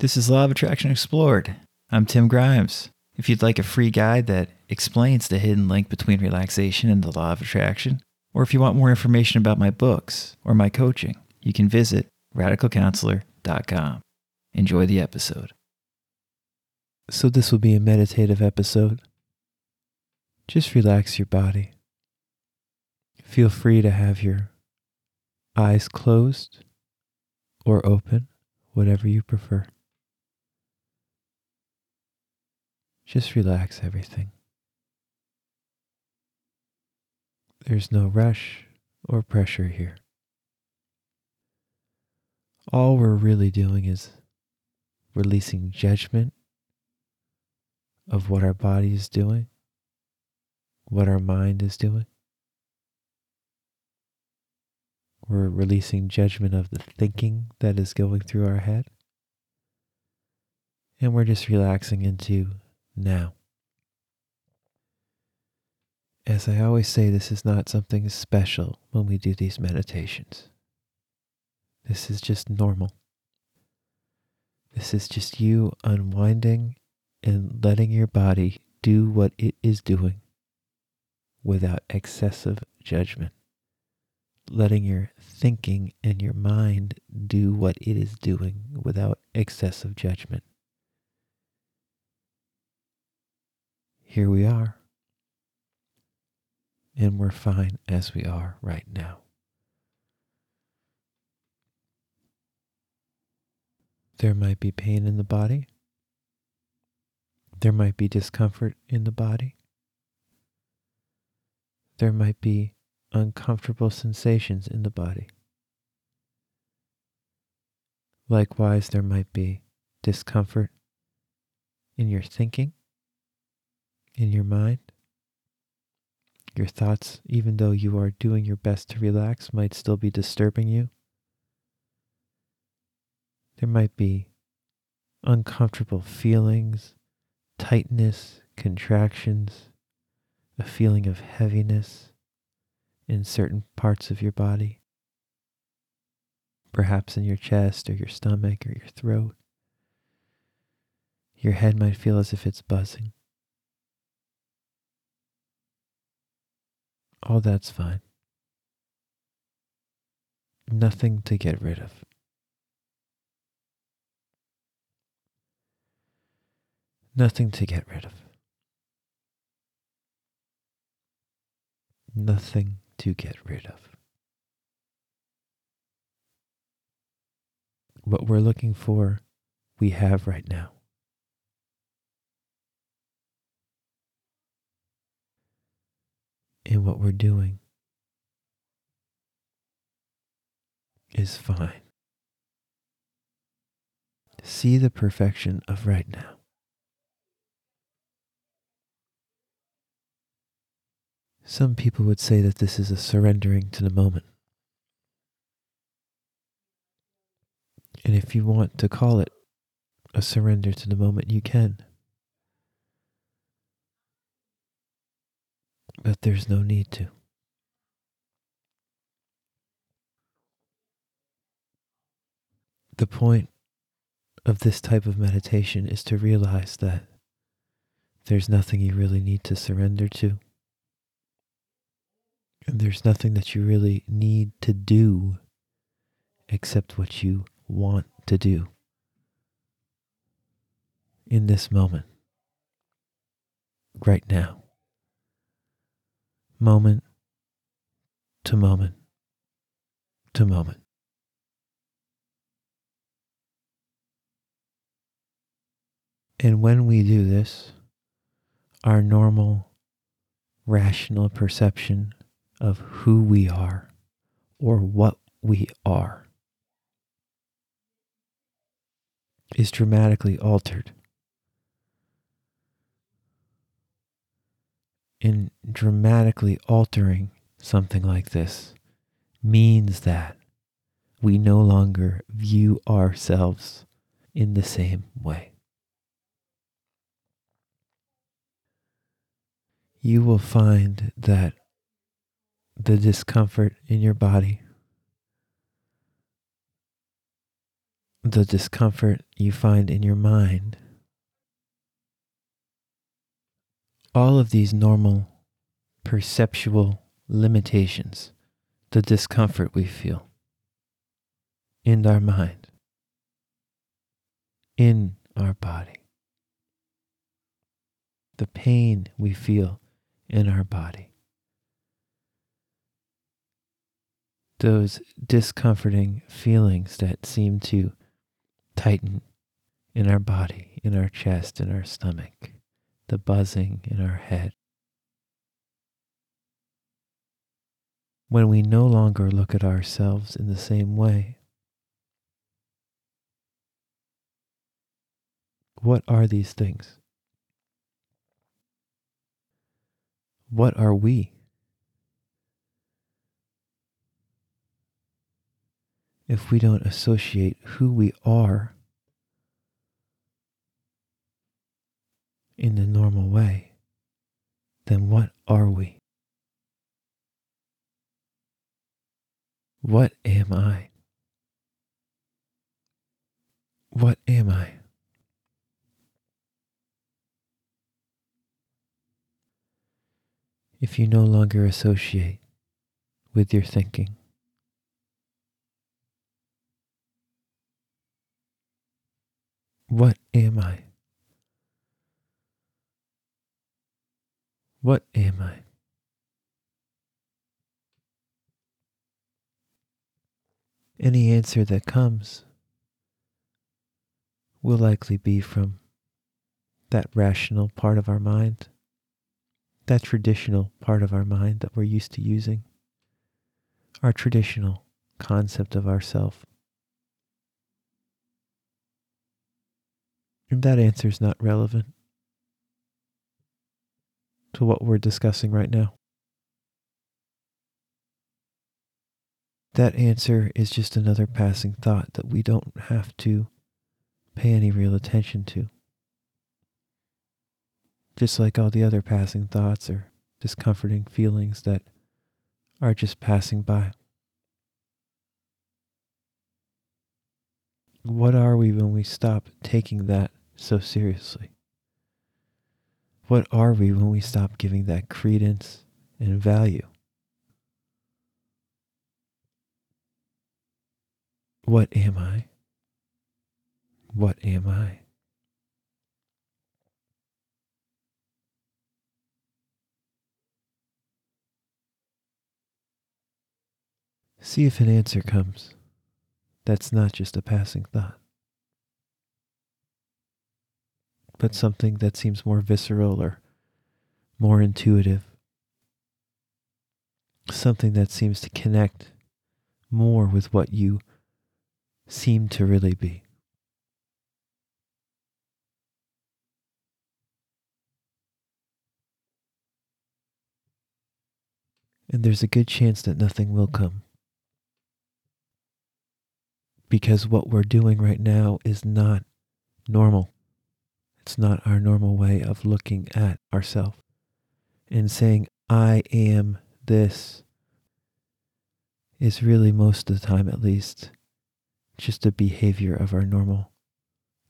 This is Law of Attraction Explored. I'm Tim Grimes. If you'd like a free guide that explains the hidden link between relaxation and the law of attraction, or if you want more information about my books or my coaching, you can visit radicalcounselor.com. Enjoy the episode. So, this will be a meditative episode. Just relax your body. Feel free to have your eyes closed or open, whatever you prefer. Just relax everything. There's no rush or pressure here. All we're really doing is releasing judgment of what our body is doing, what our mind is doing. We're releasing judgment of the thinking that is going through our head. And we're just relaxing into now. As I always say, this is not something special when we do these meditations. This is just normal. This is just you unwinding and letting your body do what it is doing without excessive judgment. Letting your thinking and your mind do what it is doing without excessive judgment. Here we are. And we're fine as we are right now. There might be pain in the body. There might be discomfort in the body. There might be uncomfortable sensations in the body. Likewise, there might be discomfort in your thinking in your mind. Your thoughts, even though you are doing your best to relax, might still be disturbing you. There might be uncomfortable feelings, tightness, contractions, a feeling of heaviness in certain parts of your body, perhaps in your chest or your stomach or your throat. Your head might feel as if it's buzzing. All that's fine. Nothing to get rid of. Nothing to get rid of. Nothing to get rid of. What we're looking for, we have right now. In what we're doing is fine. See the perfection of right now. Some people would say that this is a surrendering to the moment. And if you want to call it a surrender to the moment, you can. But there's no need to. The point of this type of meditation is to realize that there's nothing you really need to surrender to. And there's nothing that you really need to do except what you want to do in this moment, right now moment to moment to moment. And when we do this, our normal, rational perception of who we are or what we are is dramatically altered. In dramatically altering something like this means that we no longer view ourselves in the same way. You will find that the discomfort in your body, the discomfort you find in your mind. All of these normal perceptual limitations, the discomfort we feel in our mind, in our body, the pain we feel in our body. Those discomforting feelings that seem to tighten in our body, in our chest, in our stomach, the buzzing in our head. When we no longer look at ourselves in the same way, what are these things? What are we? If we don't associate who we are in the normal way, then what are we? What am I? What am I? If you no longer associate with your thinking, what am I? What am I? Any answer that comes will likely be from that rational part of our mind, that traditional part of our mind that we're used to using, our traditional concept of ourself. And that answer is not relevant to what we're discussing right now? That answer is just another passing thought that we don't have to pay any real attention to. Just like all the other passing thoughts or discomforting feelings that are just passing by. What are we when we stop taking that so seriously? What are we when we stop giving that credence and value? What am I? What am I? See if an answer comes that's not just a passing thought. But something that seems more visceral or more intuitive. Something that seems to connect more with what you seem to really be. And there's a good chance that nothing will come. Because what we're doing right now is not normal. It's not our normal way of looking at ourselves and saying, I am this, is really most of the time at least just a behavior of our normal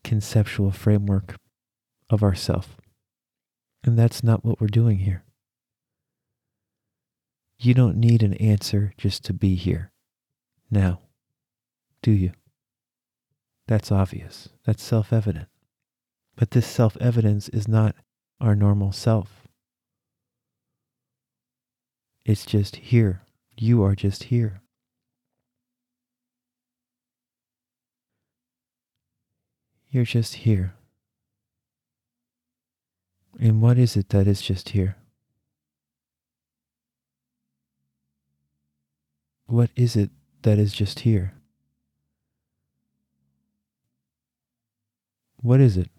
conceptual framework of ourself. And that's not what we're doing here. You don't need an answer just to be here. Now, do you? That's obvious. That's self evident. But this self evidence is not our normal self. It's just here. You are just here. You're just here. And what is it that is just here? What is it that is just here? What is it?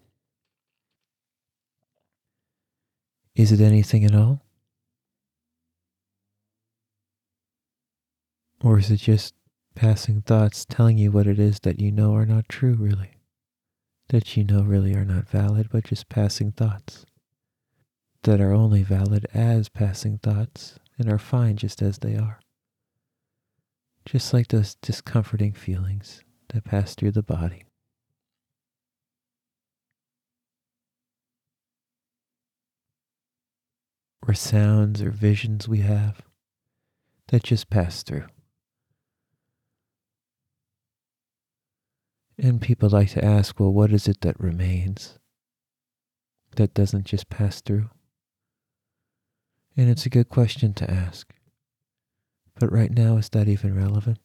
Is it anything at all? Or is it just passing thoughts telling you what it is that you know are not true, really? That you know really are not valid, but just passing thoughts? That are only valid as passing thoughts and are fine just as they are. Just like those discomforting feelings that pass through the body or sounds or visions we have that just pass through. And people like to ask, well, what is it that remains that doesn't just pass through? And it's a good question to ask. But right now, is that even relevant?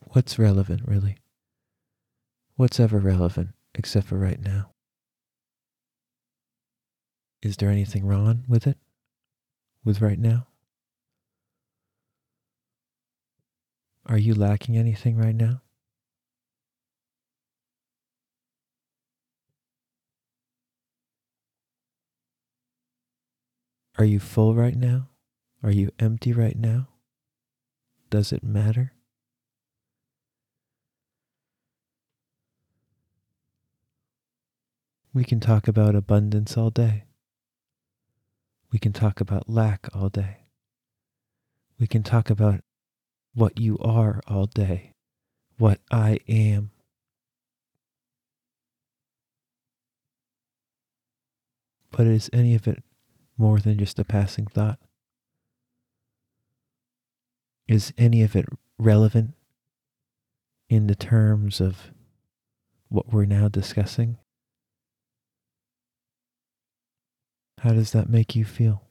What's relevant, really? What's ever relevant except for right now? Is there anything wrong with it? With right now? Are you lacking anything right now? Are you full right now? Are you empty right now? Does it matter? We can talk about abundance all day. We can talk about lack all day. We can talk about what you are all day, what I am. But is any of it more than just a passing thought? Is any of it relevant in the terms of what we're now discussing? How does that make you feel?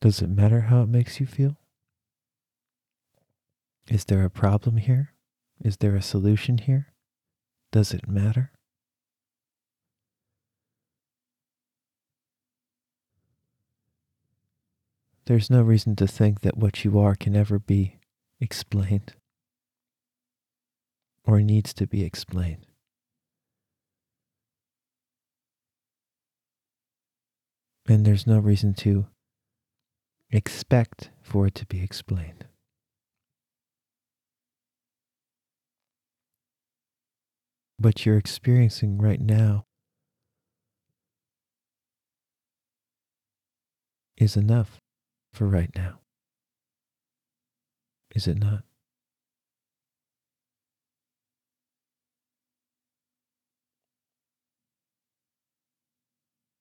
Does it matter how it makes you feel? Is there a problem here? Is there a solution here? Does it matter? There's no reason to think that what you are can ever be explained or needs to be explained. And there's no reason to expect for it to be explained. What you're experiencing right now is enough for right now. Is it not?